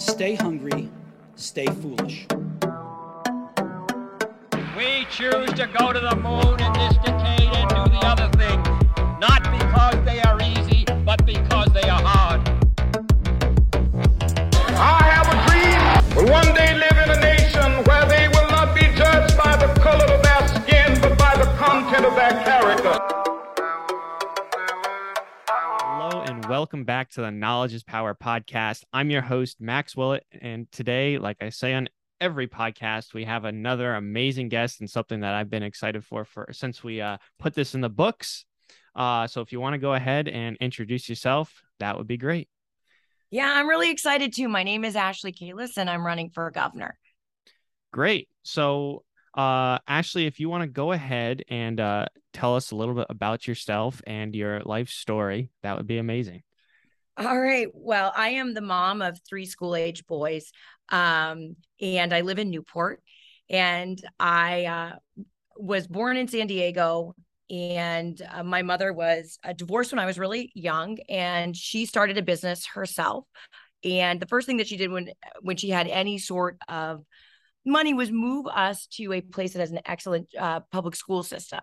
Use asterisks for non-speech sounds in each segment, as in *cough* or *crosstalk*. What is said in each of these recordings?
stay hungry, stay foolish. We choose to go to the moon in this decade and do the other things, welcome back to the Knowledge is Power podcast. I'm your host, Max Willett. And today, like I say on every podcast, we have another amazing guest and something that I've been excited for, for since we uh, put this in the books. Uh, so if you want to go ahead and introduce yourself, that would be great. Yeah, I'm really excited too. My name is Ashley Kalus and I'm running for governor. Great. So, uh, Ashley, if you want to go ahead and uh, tell us a little bit about yourself and your life story, that would be amazing. All right. Well, I am the mom of three school age boys, um, and I live in Newport. And I uh, was born in San Diego, and uh, my mother was uh, divorced when I was really young, and she started a business herself. And the first thing that she did when when she had any sort of money was move us to a place that has an excellent uh, public school system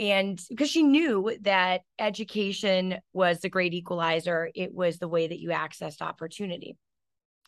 and because she knew that education was the great equalizer it was the way that you accessed opportunity.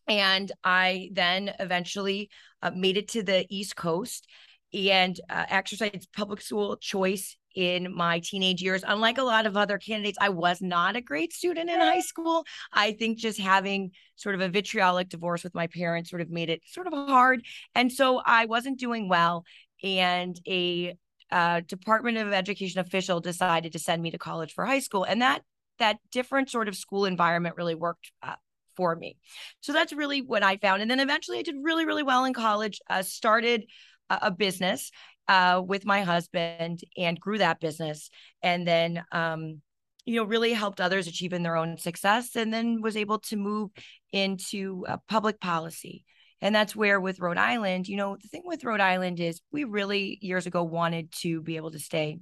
And i then eventually uh, made it to the east coast and uh, exercised public school choice in my teenage years. Unlike a lot of other candidates i was not a great student in high school. I think just having sort of a vitriolic divorce with my parents sort of made it sort of hard. And so i wasn't doing well and a uh, Department of Education official decided to send me to college for high school, and that that different sort of school environment really worked uh, for me. So that's really what I found, and then eventually I did really really well in college. Uh, started a, a business uh, with my husband and grew that business, and then. Um, you know, really helped others achieve in their own success, and then was able to move into uh, public policy and that's where with Rhode Island, you know, the thing with Rhode Island is we really years ago wanted to be able to stay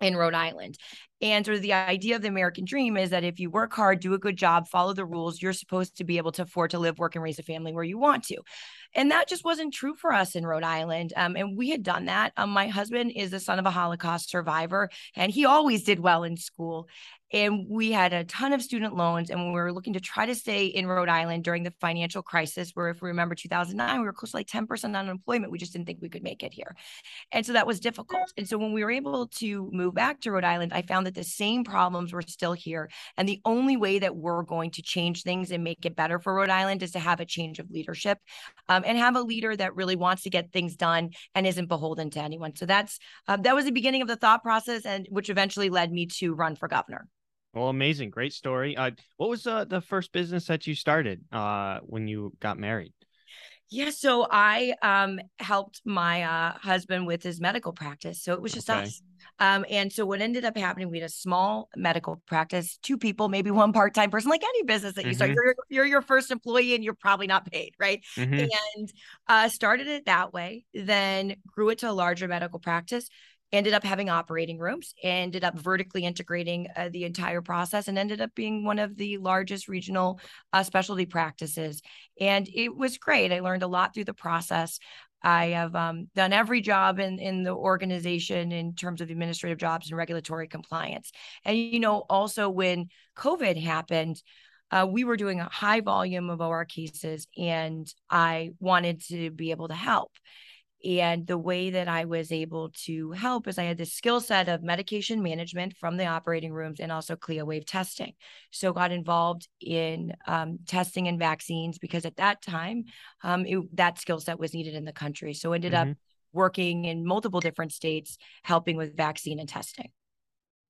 in Rhode Island. And sort of the idea of the American dream is that if you work hard, do a good job, follow the rules, you're supposed to be able to afford to live, work, and raise a family where you want to. And that just wasn't true for us in Rhode Island. Um, and we had done that. Um, my husband is the son of a Holocaust survivor, and he always did well in school and we had a ton of student loans and we were looking to try to stay in rhode island during the financial crisis where if we remember 2009 we were close to like 10% unemployment we just didn't think we could make it here and so that was difficult and so when we were able to move back to rhode island i found that the same problems were still here and the only way that we're going to change things and make it better for rhode island is to have a change of leadership um, and have a leader that really wants to get things done and isn't beholden to anyone so that's uh, that was the beginning of the thought process and which eventually led me to run for governor well, amazing, great story. Uh, what was uh, the first business that you started uh, when you got married? Yeah, so I um, helped my uh, husband with his medical practice. So it was just okay. us. Um, and so what ended up happening, we had a small medical practice, two people, maybe one part-time person, like any business that you mm-hmm. start. You're, you're your first employee and you're probably not paid, right? Mm-hmm. And uh, started it that way, then grew it to a larger medical practice ended up having operating rooms, ended up vertically integrating uh, the entire process, and ended up being one of the largest regional uh, specialty practices. And it was great. I learned a lot through the process. I have um, done every job in, in the organization in terms of administrative jobs and regulatory compliance. And, you know, also when COVID happened, uh, we were doing a high volume of OR cases, and I wanted to be able to help. And the way that I was able to help is I had the skill set of medication management from the operating rooms and also CLIA-waived testing. So got involved in um, testing and vaccines because at that time, um, it, that skill set was needed in the country. So ended mm-hmm. up working in multiple different states, helping with vaccine and testing.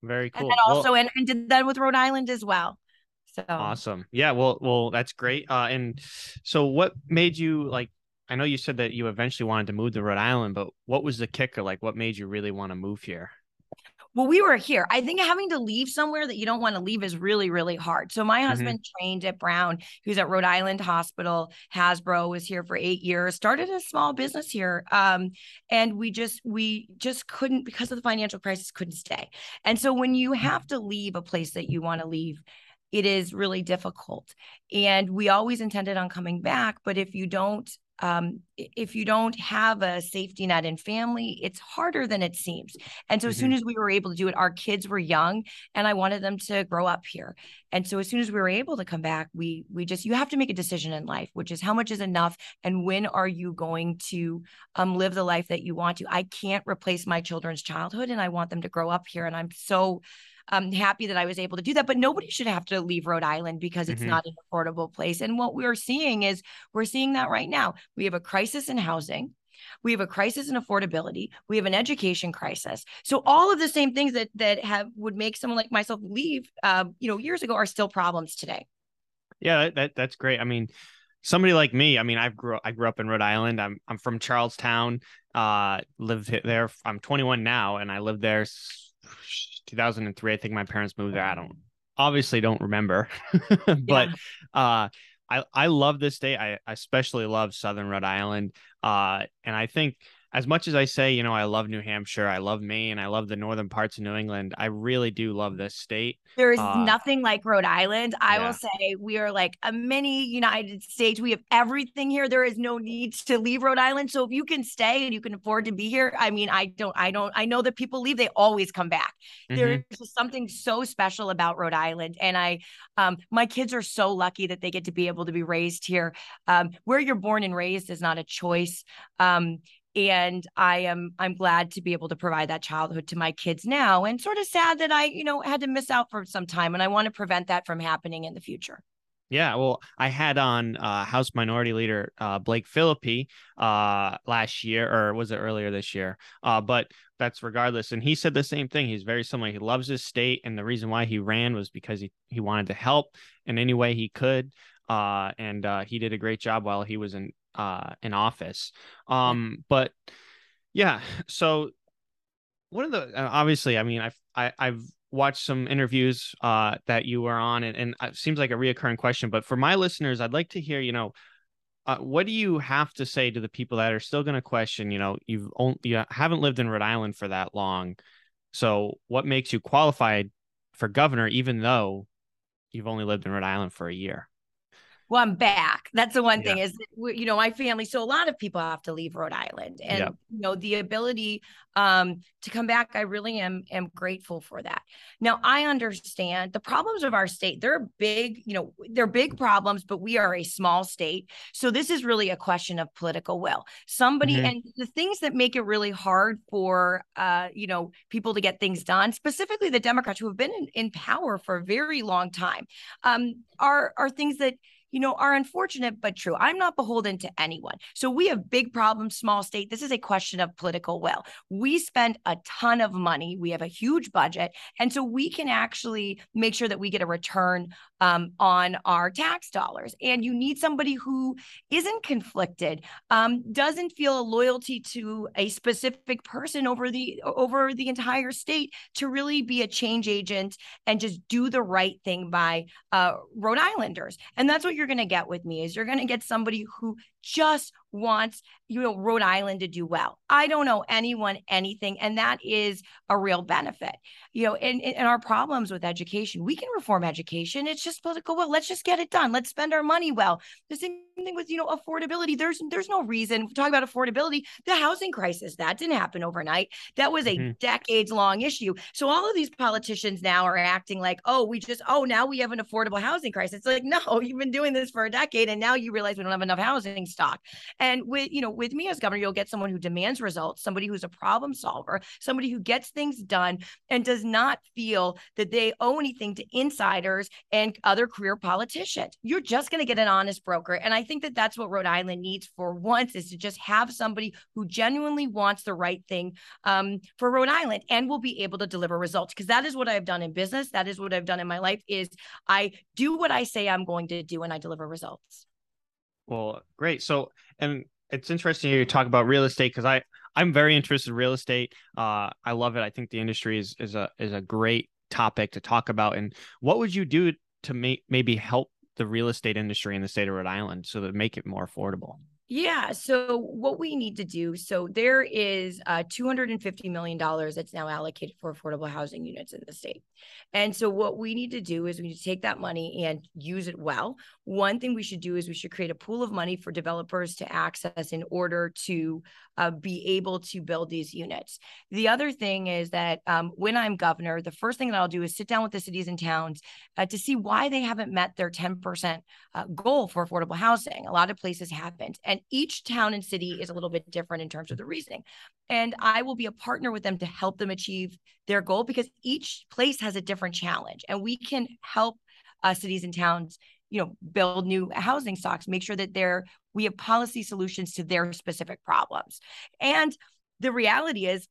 Very cool. And then also, well, and, and did that with Rhode Island as well. So awesome. Yeah. Well, well, that's great. Uh, and so what made you like I know you said that you eventually wanted to move to Rhode Island, but what was the kicker? Like, what made you really want to move here? Well, we were here. I think having to leave somewhere that you don't want to leave is really, really hard. So my mm-hmm. husband mm-hmm. trained at Brown. He was at Rhode Island Hospital. Hasbro was here for eight years. Started a small business here, um, and we just we just couldn't because of the financial crisis couldn't stay. And so when you have to leave a place that you want to leave, it is really difficult. And we always intended on coming back, but if you don't um, if you don't have a safety net in family, it's harder than it seems. And so, as mm-hmm. soon as we were able to do it, our kids were young, and I wanted them to grow up here. And so, as soon as we were able to come back, we we just you have to make a decision in life, which is how much is enough, and when are you going to um, live the life that you want to. I can't replace my children's childhood, and I want them to grow up here. And I'm so I'm happy that I was able to do that. But nobody should have to leave Rhode Island because it's mm-hmm. not an affordable place. And what we're seeing is we're seeing that right now. We have a crisis in housing. We have a crisis in affordability. We have an education crisis. So all of the same things that that have would make someone like myself leave, uh, you know, years ago are still problems today. Yeah, that, that that's great. I mean, somebody like me, I mean, I grew I grew up in Rhode Island. I'm I'm from Charlestown. Uh, lived there. I'm 21 now, and I lived there 2003. I think my parents moved there. I don't obviously don't remember, *laughs* but yeah. uh, I I love this state. I, I especially love Southern Rhode Island. Uh, and I think as much as I say, you know, I love New Hampshire, I love Maine, I love the northern parts of New England, I really do love this state. There is uh, nothing like Rhode Island. I yeah. will say we are like a mini United States. We have everything here. There is no need to leave Rhode Island. So if you can stay and you can afford to be here, I mean, I don't, I don't, I know that people leave, they always come back. Mm-hmm. There's something so special about Rhode Island. And I, um, my kids are so lucky that they get to be able to be raised here. Um, where you're born and raised is not a choice. Um, and i am i'm glad to be able to provide that childhood to my kids now and sort of sad that i you know had to miss out for some time and i want to prevent that from happening in the future yeah, well, I had on uh, House Minority Leader uh, Blake Filippi uh, last year, or was it earlier this year? Uh, but that's regardless. And he said the same thing. He's very similar. He loves his state, and the reason why he ran was because he he wanted to help in any way he could. Uh, and uh, he did a great job while he was in uh, in office. Um, but yeah, *laughs* so one of the uh, obviously, I mean, I've I, have i have watched some interviews uh, that you were on, and, and it seems like a reoccurring question. But for my listeners, I'd like to hear, you know, uh, what do you have to say to the people that are still going to question? You know, you've only you haven't lived in Rhode Island for that long, so what makes you qualified for governor, even though you've only lived in Rhode Island for a year? Well, I'm back. That's the one yeah. thing is, you know, my family. So a lot of people have to leave Rhode Island, and yeah. you know, the ability um, to come back, I really am am grateful for that. Now, I understand the problems of our state. They're big, you know, they're big problems, but we are a small state, so this is really a question of political will. Somebody, mm-hmm. and the things that make it really hard for, uh, you know, people to get things done, specifically the Democrats who have been in, in power for a very long time, um, are are things that you know, are unfortunate but true. I'm not beholden to anyone. So we have big problems, small state. This is a question of political will. We spend a ton of money. We have a huge budget. And so we can actually make sure that we get a return um, on our tax dollars. And you need somebody who isn't conflicted, um, doesn't feel a loyalty to a specific person over the over the entire state to really be a change agent and just do the right thing by uh, Rhode Islanders. And that's what you're going to get with me is you're going to get somebody who just wants you know Rhode Island to do well. I don't know anyone anything and that is a real benefit. You know, and, and our problems with education, we can reform education. It's just political will. Let's just get it done. Let's spend our money well. The same thing with you know affordability. There's there's no reason talk about affordability. The housing crisis that didn't happen overnight. That was a mm-hmm. decades long issue. So all of these politicians now are acting like, oh, we just oh now we have an affordable housing crisis. It's like *laughs* no, you've been doing this for a decade and now you realize we don't have enough housing stock. And with, you know, with me as governor, you'll get someone who demands results, somebody who's a problem solver, somebody who gets things done and does not feel that they owe anything to insiders and other career politicians. You're just going to get an honest broker. And I think that that's what Rhode Island needs for once is to just have somebody who genuinely wants the right thing um, for Rhode Island and will be able to deliver results. Because that is what I've done in business. That is what I've done in my life is I do what I say I'm going to do and I deliver results. Well, great. So, and it's interesting you talk about real estate because I I'm very interested in real estate. Uh, I love it. I think the industry is is a is a great topic to talk about. And what would you do to make maybe help the real estate industry in the state of Rhode Island so that make it more affordable? Yeah. So what we need to do, so there is uh, $250 million that's now allocated for affordable housing units in the state. And so what we need to do is we need to take that money and use it well. One thing we should do is we should create a pool of money for developers to access in order to uh, be able to build these units. The other thing is that um, when I'm governor, the first thing that I'll do is sit down with the cities and towns uh, to see why they haven't met their 10% uh, goal for affordable housing. A lot of places haven't. And each town and city is a little bit different in terms of the reasoning. And I will be a partner with them to help them achieve their goal because each place has a different challenge. And we can help uh, cities and towns you know build new housing stocks make sure that they're we have policy solutions to their specific problems and the reality is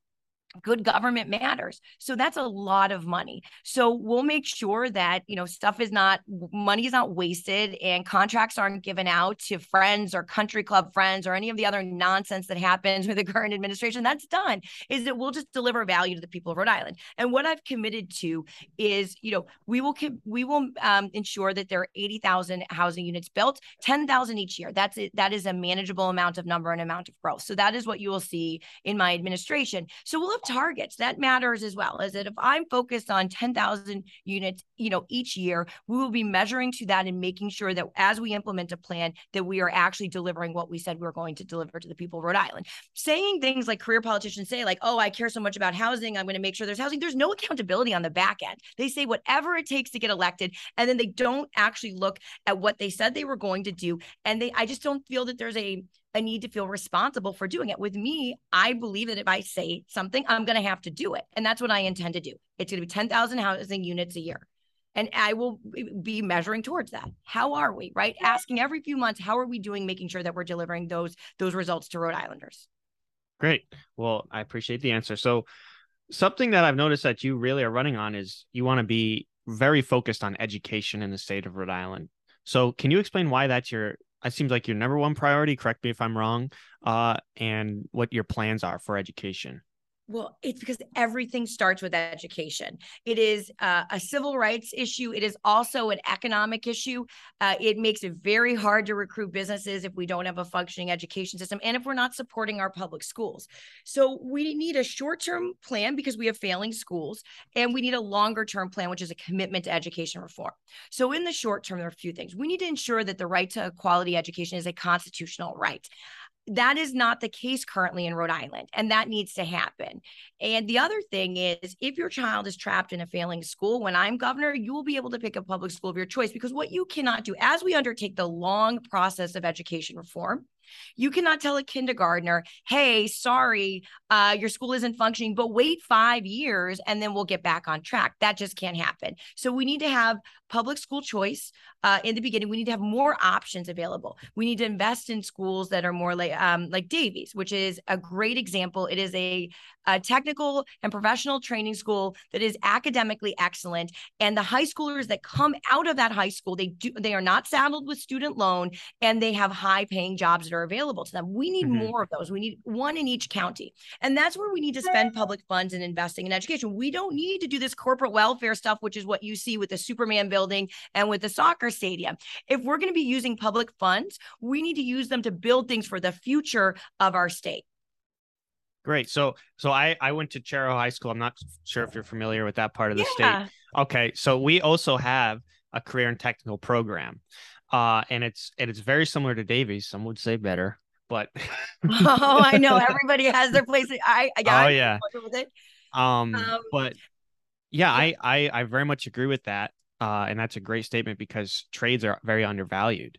good government matters. So that's a lot of money. So we'll make sure that you know stuff is not money is not wasted and contracts aren't given out to friends or country club friends or any of the other nonsense that happens *laughs* with the current administration. That's done is that we'll just deliver value to the people of rhode island. And what i've committed to is you know we will we will um, ensure that there are 80000 housing units built 10000 each year. That's it. That is a manageable amount of number and amount of growth. So that is what you will see in my administration. So we'll have targets that matters as well is that if i'm focused on 10,000 units you know each year we will be measuring to that and making sure that as we implement a plan that we are actually delivering what we said we are going to deliver to the people of Rhode Island. Saying things like career politicians say like oh I care so much about housing I'm going to make sure there's housing there's no accountability on the back end. They say whatever it takes to get elected and then they don't actually look at what they said they were going to do and they I just don't feel that there's a a need to feel responsible for doing it. With me, I believe that if I say something, I'm going to have to do it. And that's what I intend to do. It's going to be 10,000 housing units a year. And I will be measuring towards that. How are we, right? Asking every few months, how are we doing, making sure that we're delivering those those results to Rhode Islanders. Great. Well, I appreciate the answer. So, something that I've noticed that you really are running on is you want to be very focused on education in the state of Rhode Island. So, can you explain why that's your it seems like your number one priority. Correct me if I'm wrong. Uh, and what your plans are for education. Well, it's because everything starts with education. It is uh, a civil rights issue. It is also an economic issue. Uh, it makes it very hard to recruit businesses if we don't have a functioning education system and if we're not supporting our public schools. So we need a short term plan because we have failing schools, and we need a longer term plan, which is a commitment to education reform. So in the short term, there are a few things. We need to ensure that the right to quality education is a constitutional right that is not the case currently in Rhode Island, and that needs to happen. And the other thing is, if your child is trapped in a failing school, when I'm governor, you will be able to pick a public school of your choice because what you cannot do as we undertake the long process of education reform, you cannot tell a kindergartner, hey, sorry, uh, your school isn't functioning, but wait five years and then we'll get back on track. That just can't happen. So we need to have public school choice uh, in the beginning. We need to have more options available. We need to invest in schools that are more like um, like Davies, which is a great example. It is a, a technical and professional training school that is academically excellent, and the high schoolers that come out of that high school, they do they are not saddled with student loan, and they have high paying jobs that are available to them. We need mm-hmm. more of those. We need one in each county. And that's where we need to spend public funds and investing in education. We don't need to do this corporate welfare stuff, which is what you see with the Superman building and with the soccer stadium. If we're going to be using public funds, we need to use them to build things for the future of our state. Great. So so I I went to Chariho High School. I'm not sure if you're familiar with that part of the yeah. state. Okay. So we also have a career and technical program uh, and it's and it's very similar to Davies. Some would say better, but *laughs* oh, I know *laughs* everybody has their place. I, I oh yeah, it. Um, um, but yeah, yeah, I, I I very much agree with that, uh, and that's a great statement because trades are very undervalued.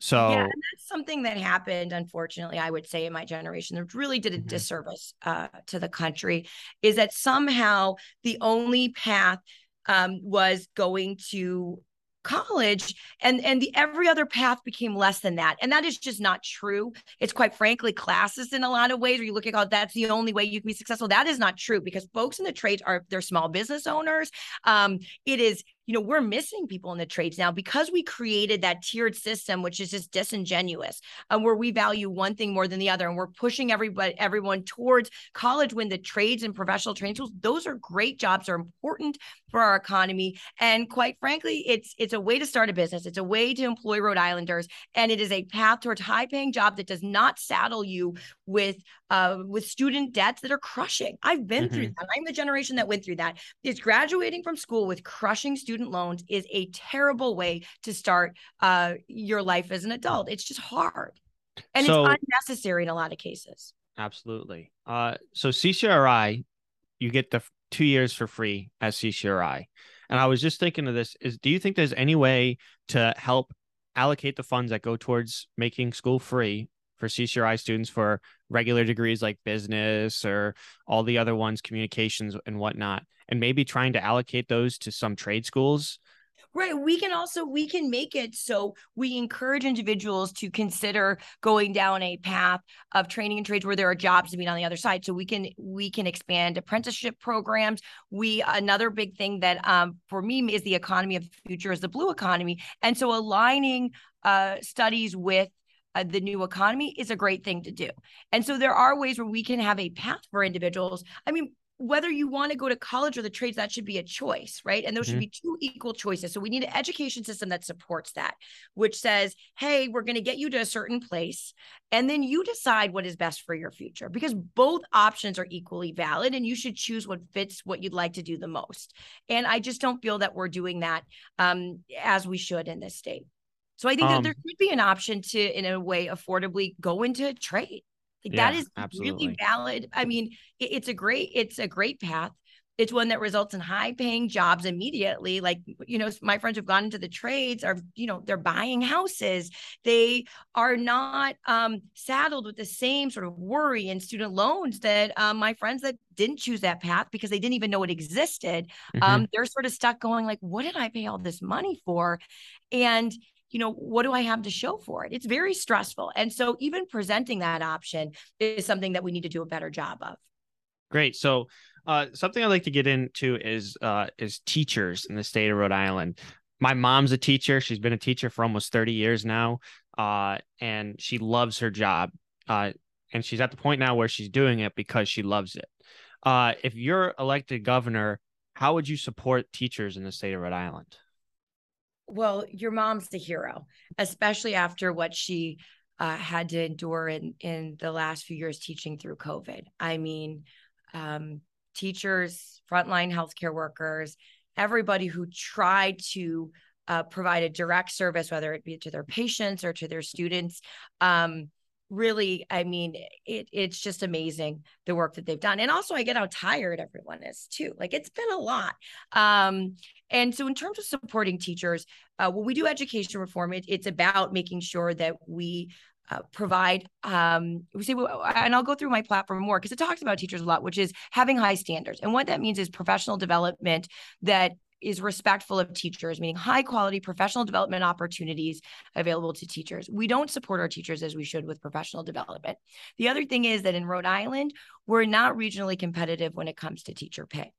So yeah, that's something that happened, unfortunately, I would say in my generation that really did a mm-hmm. disservice uh, to the country. Is that somehow the only path um, was going to college and and the every other path became less than that and that is just not true. It's quite frankly classes in a lot of ways where you look at college that's the only way you can be successful. That is not true because folks in the trades are they're small business owners. Um, it is you know, we're missing people in the trades now because we created that tiered system, which is just disingenuous, and uh, where we value one thing more than the other, and we're pushing everybody, everyone towards college when the trades and professional training schools, those are great jobs, are important for our economy, and quite frankly, it's it's a way to start a business, it's a way to employ Rhode Islanders, and it is a path towards high-paying job that does not saddle you with uh, with student debts that are crushing. I've been mm-hmm. through that. I'm the generation that went through that. Is graduating from school with crushing student loans is a terrible way to start uh, your life as an adult. It's just hard, and so, it's unnecessary in a lot of cases. Absolutely. Uh, so CCRI, you get the two years for free as CCRI. And I was just thinking of this: is do you think there's any way to help allocate the funds that go towards making school free for CCRI students for regular degrees like business or all the other ones, communications and whatnot, and maybe trying to allocate those to some trade schools Right. We can also we can make it so we encourage individuals to consider going down a path of training and trades where there are jobs to be on the other side. So we can we can expand apprenticeship programs. We another big thing that um, for me is the economy of the future is the blue economy, and so aligning uh, studies with uh, the new economy is a great thing to do. And so there are ways where we can have a path for individuals. I mean, whether you want to go to college or the trades, that should be a choice, right? And those mm-hmm. should be two equal choices. So we need an education system that supports that, which says, hey, we're going to get you to a certain place. And then you decide what is best for your future because both options are equally valid and you should choose what fits what you'd like to do the most. And I just don't feel that we're doing that um, as we should in this state. So I think um, that there could be an option to, in a way, affordably go into a trade. Like yeah, that is absolutely. really valid. I mean, it, it's a great, it's a great path. It's one that results in high paying jobs immediately. Like, you know, my friends who've gone into the trades are, you know, they're buying houses. They are not um, saddled with the same sort of worry and student loans that um, my friends that didn't choose that path because they didn't even know it existed. Mm-hmm. Um, they're sort of stuck going like, what did I pay all this money for? And you know, what do I have to show for it? It's very stressful. And so even presenting that option is something that we need to do a better job of. Great. So uh, something I'd like to get into is uh, is teachers in the state of Rhode Island. My mom's a teacher. She's been a teacher for almost 30 years now. Uh, and she loves her job. Uh, and she's at the point now where she's doing it because she loves it. Uh, if you're elected governor, how would you support teachers in the state of Rhode Island? Well, your mom's the hero, especially after what she uh, had to endure in in the last few years teaching through COVID. I mean, um, teachers, frontline healthcare workers, everybody who tried to uh, provide a direct service, whether it be to their patients or to their students. Um, really, I mean, it it's just amazing the work that they've done. And also I get how tired everyone is too. Like it's been a lot. Um, and so in terms of supporting teachers, uh, when we do education reform, it, it's about making sure that we uh, provide um we say and i'll go through my platform more because it talks about teachers a lot which is having high standards and what that means is professional development that is respectful of teachers, meaning high quality professional development opportunities available to teachers. We don't support our teachers as we should with professional development. The other thing is that in Rhode Island, we're not regionally competitive when it comes to teacher pay.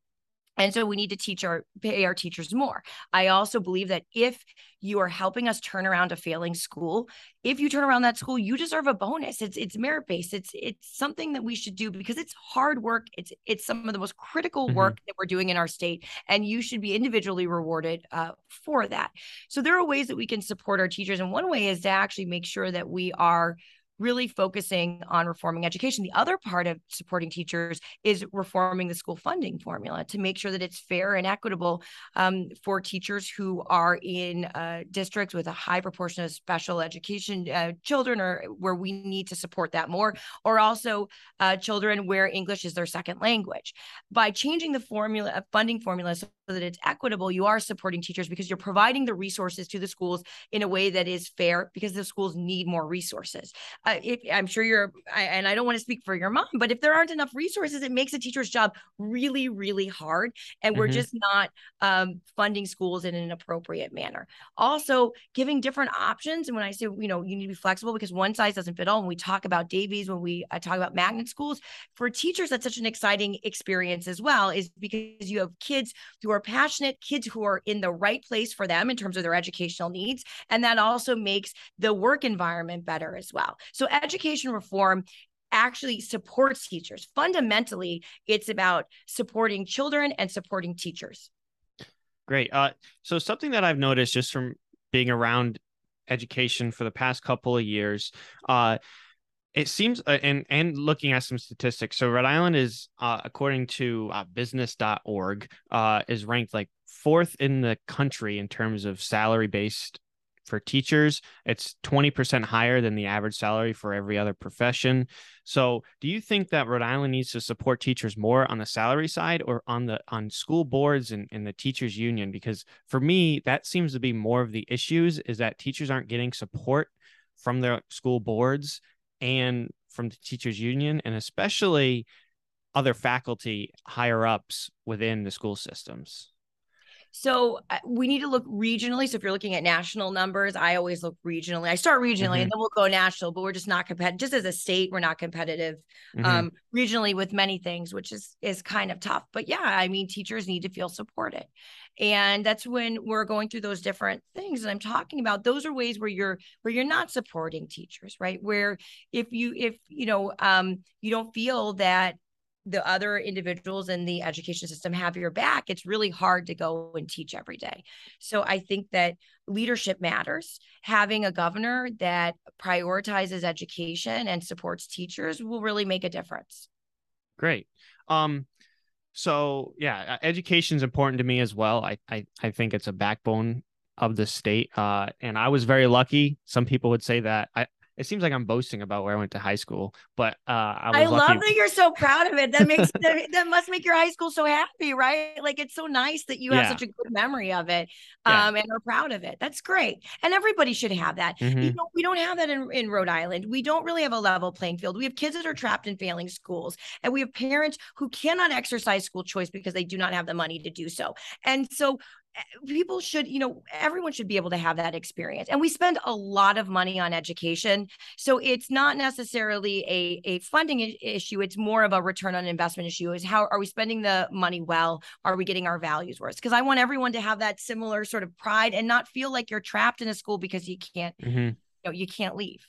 And so we need to teach our pay our teachers more. I also believe that if you are helping us turn around a failing school, if you turn around that school, you deserve a bonus. It's it's merit based. It's it's something that we should do because it's hard work. It's it's some of the most critical mm-hmm. work that we're doing in our state, and you should be individually rewarded uh, for that. So there are ways that we can support our teachers, and one way is to actually make sure that we are really focusing on reforming education. The other part of supporting teachers is reforming the school funding formula to make sure that it's fair and equitable um, for teachers who are in districts with a high proportion of special education uh, children or where we need to support that more, or also uh, children where English is their second language. By changing the formula, uh, funding formula so that it's equitable, you are supporting teachers because you're providing the resources to the schools in a way that is fair because the schools need more resources. Uh, if I'm sure you're, I, and I don't want to speak for your mom, but if there aren't enough resources, it makes a teacher's job really, really hard. And we're Mhm. just not um, funding schools in an appropriate manner. Also, giving different options. And when I say, you know, you need to be flexible because one size doesn't fit all. When we talk about Davies, when we uh, talk about magnet schools, for teachers, that's such an exciting experience as well, is because you have kids who are passionate, kids who are in the right place for them in terms of their educational needs. And that also makes the work environment better as well. So, education reform actually supports teachers. Fundamentally, it's about supporting children and supporting teachers. Great. Uh, so something that I've noticed just from being around education for the past couple of years, uh, it seems, uh, and and looking at some statistics. So Rhode Island is, uh, according to uh, Business.org, uh, is ranked like fourth in the country in terms of salary based for teachers. It's twenty percent higher than the average salary for every other profession. So, do you think that Rhode Island needs to support teachers more on the salary side or on the on school boards and, and the teachers union? Because for me, that seems to be more of the issues is that teachers aren't getting support from their school boards and from the teachers union and especially other faculty higher ups within the school systems. So uh, we need to look regionally. So if you're looking at national numbers, I always look regionally. I start regionally Mhm. and then we'll go national, but we're just not competitive. Just as a state, we're not competitive Mhm. um, regionally with many things, which is is kind of tough. But yeah, I mean, teachers need to feel supported, and that's when we're going through those different things that I'm talking about. Those are ways where you're where you're not supporting teachers, right? Where if you if you know um, you don't feel that the other individuals in the education system have your back, it's really hard to go and teach every day. So I think that leadership matters. Having a governor that prioritizes education and supports teachers will really make a difference. Great. Um, so yeah, education is important to me as well. I, I I think it's a backbone of the state. Uh, and I was very lucky. Some people would say that I. It seems like I'm boasting about where I went to high school, but uh, I I love that you're so proud of it. That makes that, that must make your high school so happy, right? Like it's so nice that you have such a good memory of it, Yeah. um, and are proud of it. That's great, and everybody should have that. You Mhm. know, we don't have that in, in Rhode Island. We don't really have a level playing field. We have kids that are trapped in failing schools, and we have parents who cannot exercise school choice because they do not have the money to do so. And so people should, you know, everyone should be able to have that experience. And we spend a lot of money on education. So it's not necessarily a, a funding issue. It's more of a return on investment issue is how are we spending the money well? Are we getting our values worth? Because I want everyone to have that similar sort of pride and not feel like you're trapped in a school because you can't, Mhm. you know, you can't leave.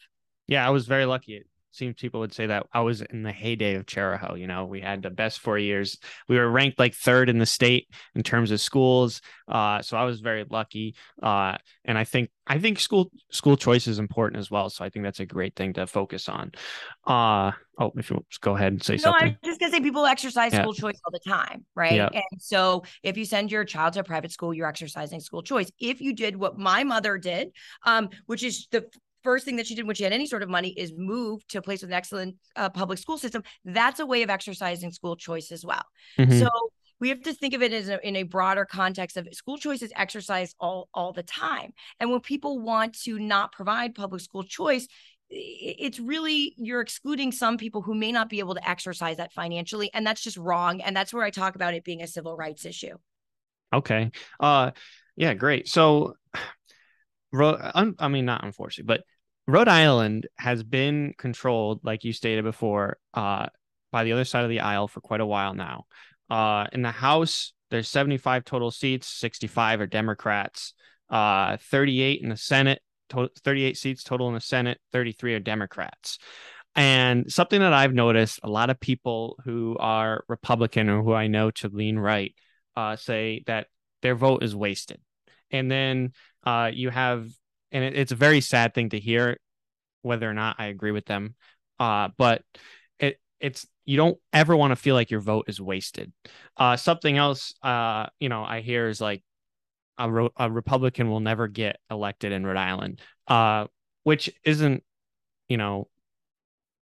Yeah, I was very lucky. Seems people would say that I was in the heyday of Chariho. You know, we had the best four years. We were ranked like third in the state in terms of schools. Uh, so I was very lucky. Uh, and I think I think school school choice is important as well. So I think that's a great thing to focus on. Uh, oh, if you just go ahead and say No, something. I'm just gonna say people exercise Yeah. school choice all the time, right? Yeah. And so if you send your child to a private school, you're exercising school choice. If you did what my mother did, um, which is the first thing that she did when she had any sort of money is move to a place with an excellent uh, public school system, that's a way of exercising school choice as well. Mhm. So we have to think of it as a, in a broader context of school choice is exercised all all the time. And when people want to not provide public school choice, it's really you're excluding some people who may not be able to exercise that financially, and that's just wrong. And that's where I talk about it being a civil rights issue. Okay. Uh, yeah, great. So, *sighs* I mean, not unfortunately, but Rhode Island has been controlled, like you stated before, uh, by the other side of the aisle for quite a while now. Uh, in the House, there's 75 total seats, 65 are Democrats, uh, 38 in the Senate, to- 38 seats total in the Senate, 33 are Democrats. And something that I've noticed, a lot of people who are Republican or who I know to lean right uh, say that their vote is wasted. And then uh, you have, and it, it's a very sad thing to hear, whether or not I agree with them. Uh, but it it's you don't ever want to feel like your vote is wasted. Uh, something else, uh, you know, I hear is like a, ro- a Republican will never get elected in Rhode Island, uh, which isn't, you know,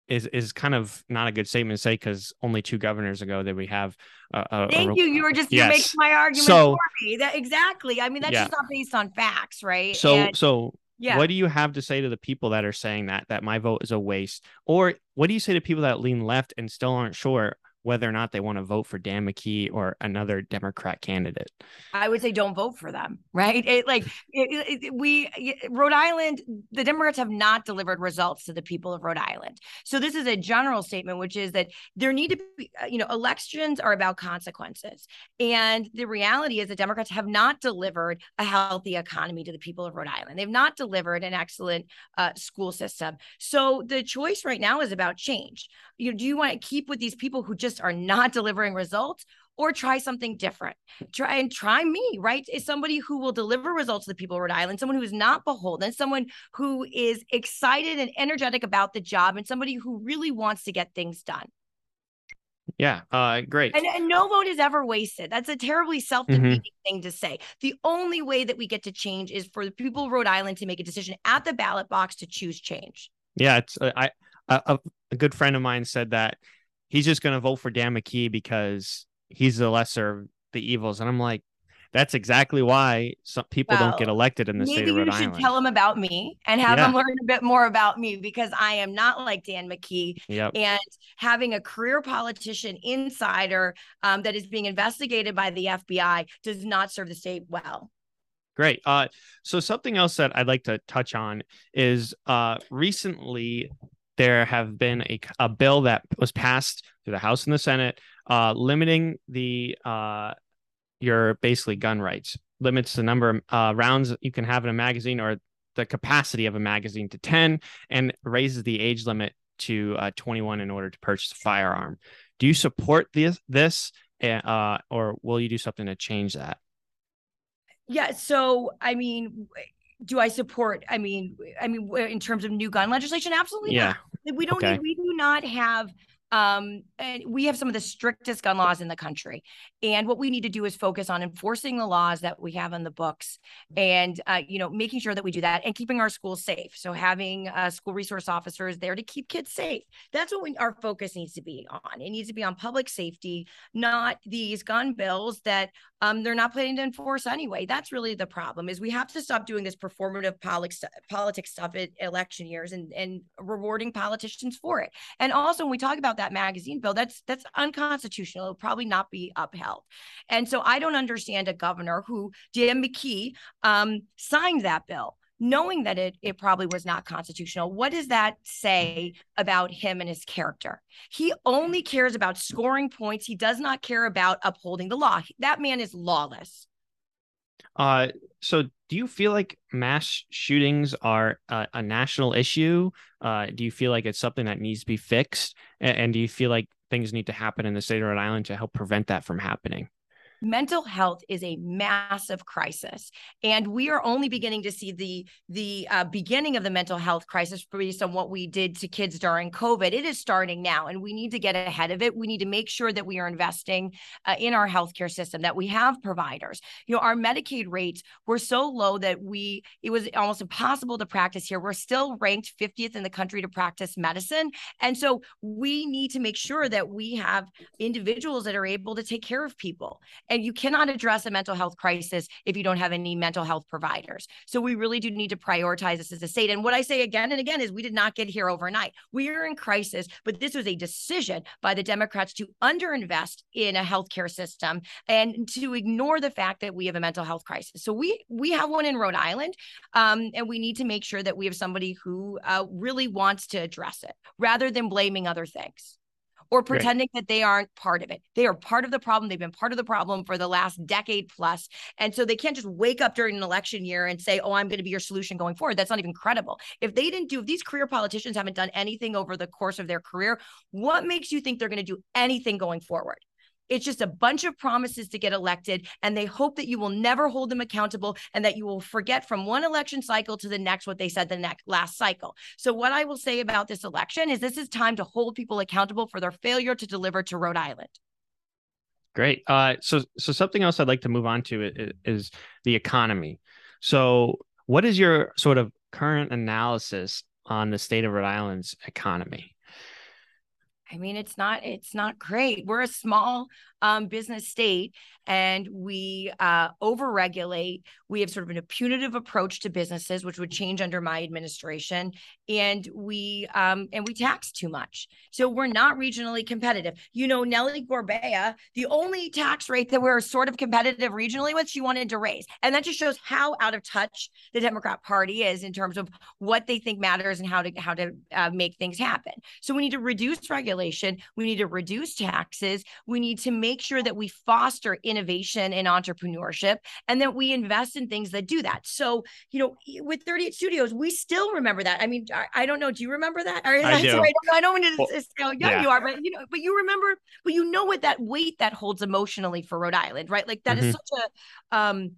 is is kind of not a good statement to say because only two governors ago that we have. A, a- a Thank Re- you. You were just Yes. making my argument So- for me. That exactly. I mean, that's Yeah. just not based on facts, right? So And- so Yeah. What do you have to say to the people that are saying that that my vote is a waste? Or what do you say to people that lean left and still aren't sure whether or not they want to vote for Dan McKee or another Democrat candidate? I would say don't vote for them, right? It, like it, it, we, Rhode Island, the Democrats have not delivered results to the people of Rhode Island. So this is a general statement, which is that there need to be, uh, you know, elections are about consequences, and the reality is the Democrats have not delivered a healthy economy to the people of Rhode Island. They've not delivered an excellent uh, school system. So the choice right now is about change. You know, do you want to keep with these people who just are not delivering results? or try something different. Try and try me, right? Is somebody who will deliver results to the people of Rhode Island, someone who is not beholden, someone who is excited and energetic about the job, and somebody who really wants to get things done. Yeah, uh, great. And, and, no vote is ever wasted. That's a terribly self defeating mm-hmm. thing to say. The only way that we get to change is for the people of Rhode Island to make a decision at the ballot box to choose change. Yeah, it's uh, I a, a good friend of mine said that he's just going to vote for Dan McKee because he's the lesser of the evils. And I'm like, that's exactly why some people well, don't get elected in the state of Rhode Island. Maybe you should tell him about me and have yeah. him learn a bit more about me because I am not like Dan McKee. Yep. And having a career politician insider um, that is being investigated by the FBI does not serve the state well. Great. Uh, so something else that I'd like to touch on is uh, recently there have been a, a bill that was passed through the House and the Senate, uh, limiting the uh, your basically gun rights, limits the number of uh, rounds you can have in a magazine or the capacity of a magazine to 10, and raises the age limit to uh, 21 in order to purchase a firearm. Do you support this, this uh, or will you do something to change that? Yeah. So, I mean, do I support? I mean, I mean, in terms of new gun legislation, absolutely. Yeah. Not. We don't okay. need, we do not have um, and we have some of the strictest gun laws in the country. And what we need to do is focus on enforcing the laws that we have on the books and, uh, you know, making sure that we do that and keeping our schools safe. So having uh, school resource officers there to keep kids safe. That's what we, our focus needs to be on. It needs to be on public safety, not these gun bills that um, they're not planning to enforce anyway. That's really the problem is we have to stop doing this performative politics, politics stuff at election years and, and rewarding politicians for it. And also when we talk about that magazine bill, that's that's unconstitutional. It'll probably not be upheld. And so I don't understand a governor who Dan McKee um, signed that bill knowing that it, it probably was not constitutional, what does that say about him and his character? He only cares about scoring points. He does not care about upholding the law. That man is lawless. Uh, so do you feel like mass shootings are a, a national issue? Uh, do you feel like it's something that needs to be fixed? And, and do you feel like things need to happen in the state of Rhode Island to help prevent that from happening? Mental health is a massive crisis and we are only beginning to see the the uh, beginning of the mental health crisis based on what we did to kids during covid. It is starting now and we need to get ahead of it. We need to make sure that we are investing uh, in our healthcare system that we have providers. You know our medicaid rates were so low that we it was almost impossible to practice here. We're still ranked 50th in the country to practice medicine and so we need to make sure that we have individuals that are able to take care of people and you cannot address a mental health crisis if you don't have any mental health providers. So we really do need to prioritize this as a state. And what I say again and again is we did not get here overnight. We are in crisis, but this was a decision by the Democrats to underinvest in a healthcare system and to ignore the fact that we have a mental health crisis. So we we have one in Rhode Island, um, and we need to make sure that we have somebody who uh, really wants to address it rather than blaming other things or pretending that they aren't part of it. They are part of the problem. They've been part of the problem for the last decade plus. And so they can't just wake up during an election year and say, oh, I'm going to be your solution going forward. That's not even credible. If they didn't do, if these career politicians haven't done anything over the course of their career, what makes you think they're going to do anything going forward? It's just a bunch of promises to get elected, and they hope that you will never hold them accountable and that you will forget from one election cycle to the next what they said the next last cycle. So, what I will say about this election is this is time to hold people accountable for their failure to deliver to Rhode Island. Great. Uh, so, so something else I'd like to move on to is, is the economy. So, what is your sort of current analysis on the state of Rhode Island's economy? I mean, it's not it's not great. We're a small um, business state and we uh, overregulate. We have sort of a punitive approach to businesses, which would change under my administration, and we um, and we tax too much. So we're not regionally competitive. You know, Nellie Gorbea, the only tax rate that we're sort of competitive regionally with, she wanted to raise, and that just shows how out of touch the Democrat Party is in terms of what they think matters and how to how to uh, make things happen. So we need to reduce regulation. We need to reduce taxes. We need to make sure that we foster innovation and entrepreneurship and that we invest in things that do that. So, you know, with 38 studios, we still remember that. I mean, I, I don't know. Do you remember that? Or, I *laughs* do. Sorry, I don't mean to well, say how young yeah. you are, but you know, but you remember, but you know what that weight that holds emotionally for Rhode Island, right? Like that mm-hmm. is such a um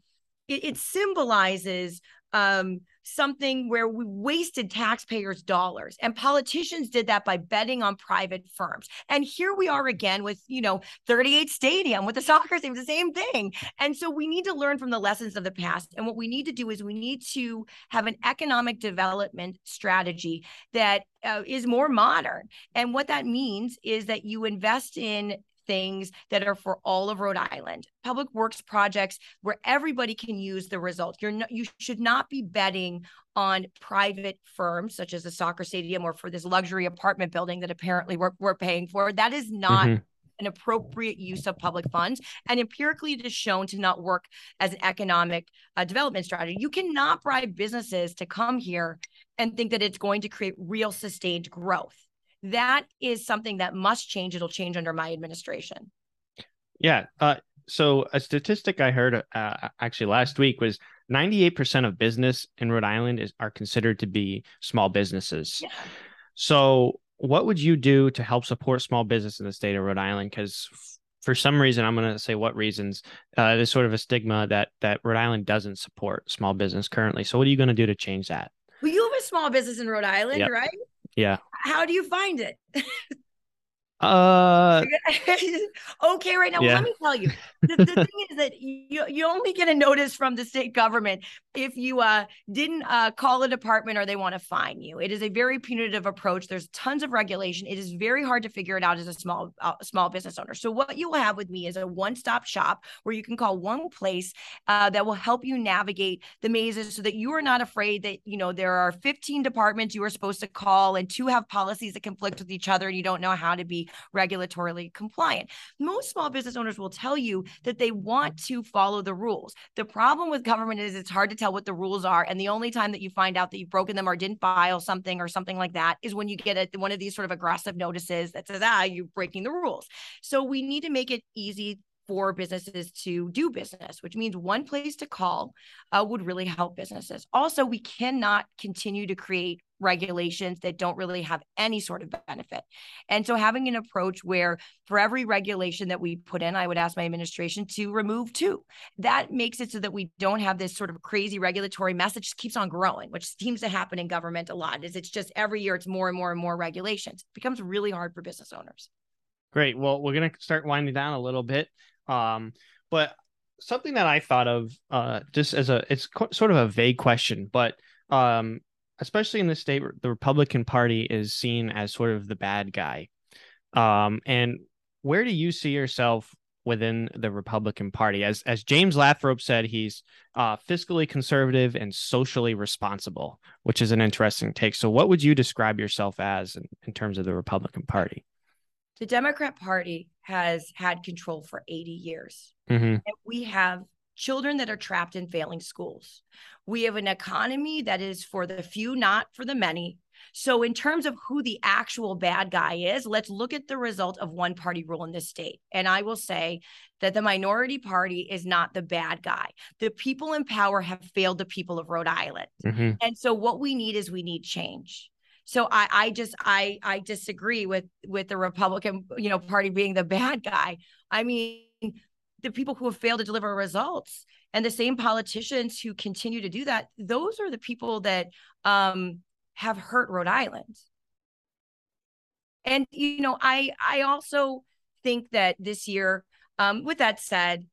it, it symbolizes um something where we wasted taxpayers' dollars. And politicians did that by betting on private firms. And here we are again with, you know, 38 Stadium with the soccer team, the same thing. And so we need to learn from the lessons of the past. And what we need to do is we need to have an economic development strategy that uh, is more modern. And what that means is that you invest in things that are for all of Rhode Island. Public works projects where everybody can use the result. You're not, you should not be betting on private firms such as a soccer stadium or for this luxury apartment building that apparently we're, we're paying for. That is not mm-hmm an appropriate use of public funds. And empirically, it is shown to not work as an economic uh, development strategy. You cannot bribe businesses to come here and think that it's going to create real sustained growth that is something that must change. It'll change under my administration. Yeah. Uh, so a statistic I heard uh, actually last week was 98% of business in Rhode Island is are considered to be small businesses. Yeah. So what would you do to help support small business in the state of Rhode Island? Because for some reason, I'm going to say what reasons. Uh, there's sort of a stigma that that Rhode Island doesn't support small business currently. So what are you going to do to change that? Well, you have a small business in Rhode Island, yep. right? Yeah. How do you find it? *laughs* Uh, *laughs* okay, right now. Yeah. Well, let me tell you. The, the *laughs* thing is that you you only get a notice from the state government if you uh didn't uh call a department or they want to fine you. It is a very punitive approach. There's tons of regulation. It is very hard to figure it out as a small uh, small business owner. So what you will have with me is a one stop shop where you can call one place uh, that will help you navigate the mazes so that you are not afraid that you know there are 15 departments you are supposed to call and two have policies that conflict with each other and you don't know how to be regulatorily compliant. Most small business owners will tell you that they want to follow the rules. The problem with government is it's hard to tell what the rules are. And the only time that you find out that you've broken them or didn't file something or something like that is when you get a, one of these sort of aggressive notices that says, ah, you're breaking the rules. So we need to make it easy for businesses to do business, which means one place to call uh, would really help businesses. Also, we cannot continue to create regulations that don't really have any sort of benefit. And so, having an approach where for every regulation that we put in, I would ask my administration to remove two. That makes it so that we don't have this sort of crazy regulatory message keeps on growing, which seems to happen in government a lot. Is it's just every year it's more and more and more regulations. It becomes really hard for business owners. Great. Well, we're going to start winding down a little bit. Um, but something that I thought of, uh, just as a, it's co- sort of a vague question, but um, especially in the state, the Republican Party is seen as sort of the bad guy. Um, and where do you see yourself within the Republican Party? As as James Lathrop said, he's uh, fiscally conservative and socially responsible, which is an interesting take. So, what would you describe yourself as in, in terms of the Republican Party? The Democrat Party has had control for 80 years. Mm-hmm. And we have children that are trapped in failing schools. We have an economy that is for the few, not for the many. So, in terms of who the actual bad guy is, let's look at the result of one party rule in this state. And I will say that the minority party is not the bad guy. The people in power have failed the people of Rhode Island. Mm-hmm. And so, what we need is we need change. So I, I just I I disagree with with the Republican you know party being the bad guy. I mean the people who have failed to deliver results and the same politicians who continue to do that those are the people that um, have hurt Rhode Island. And you know I I also think that this year um, with that said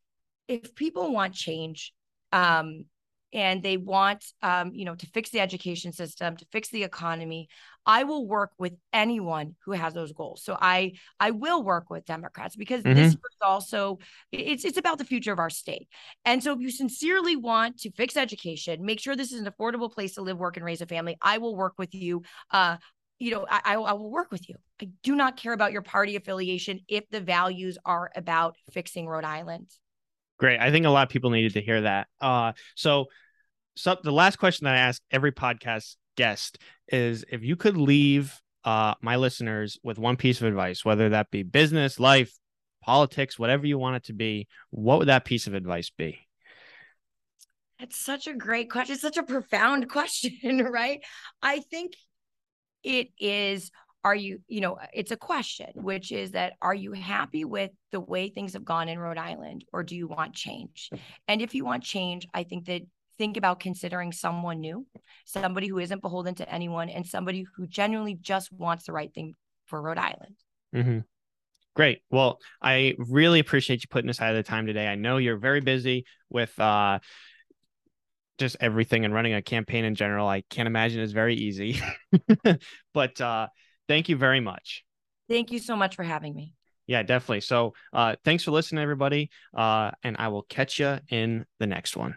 if people want change um, and they want um, you know to fix the education system to fix the economy i will work with anyone who has those goals. So i i will work with democrats because mm-hmm. this is also it's it's about the future of our state. And so if you sincerely want to fix education make sure this is an affordable place to live work and raise a family i will work with you. Uh you know I, I will work with you. I do not care about your party affiliation if the values are about fixing rhode island Great. I think a lot of people needed to hear that. Uh, so, so the last question that I ask every podcast guest is if you could leave uh, my listeners with one piece of advice, whether that be business, life, politics, whatever you want it to be, what would that piece of advice be? That's such a great question. It's such a profound *laughs* question, right? I think it is are you you know it's a question which is that are you happy with the way things have gone in Rhode Island or do you want change and if you want change i think that think about considering someone new somebody who isn't beholden to anyone and somebody who genuinely just wants the right thing for Rhode Island mm-hmm. Great. Well, I really appreciate you putting aside the time today. I know you're very busy with uh, just everything and running a campaign in general. I can't imagine it's very easy. *laughs* but uh, Thank you very much. Thank you so much for having me. Yeah, definitely. So, uh, thanks for listening, everybody. Uh, and I will catch you in the next one.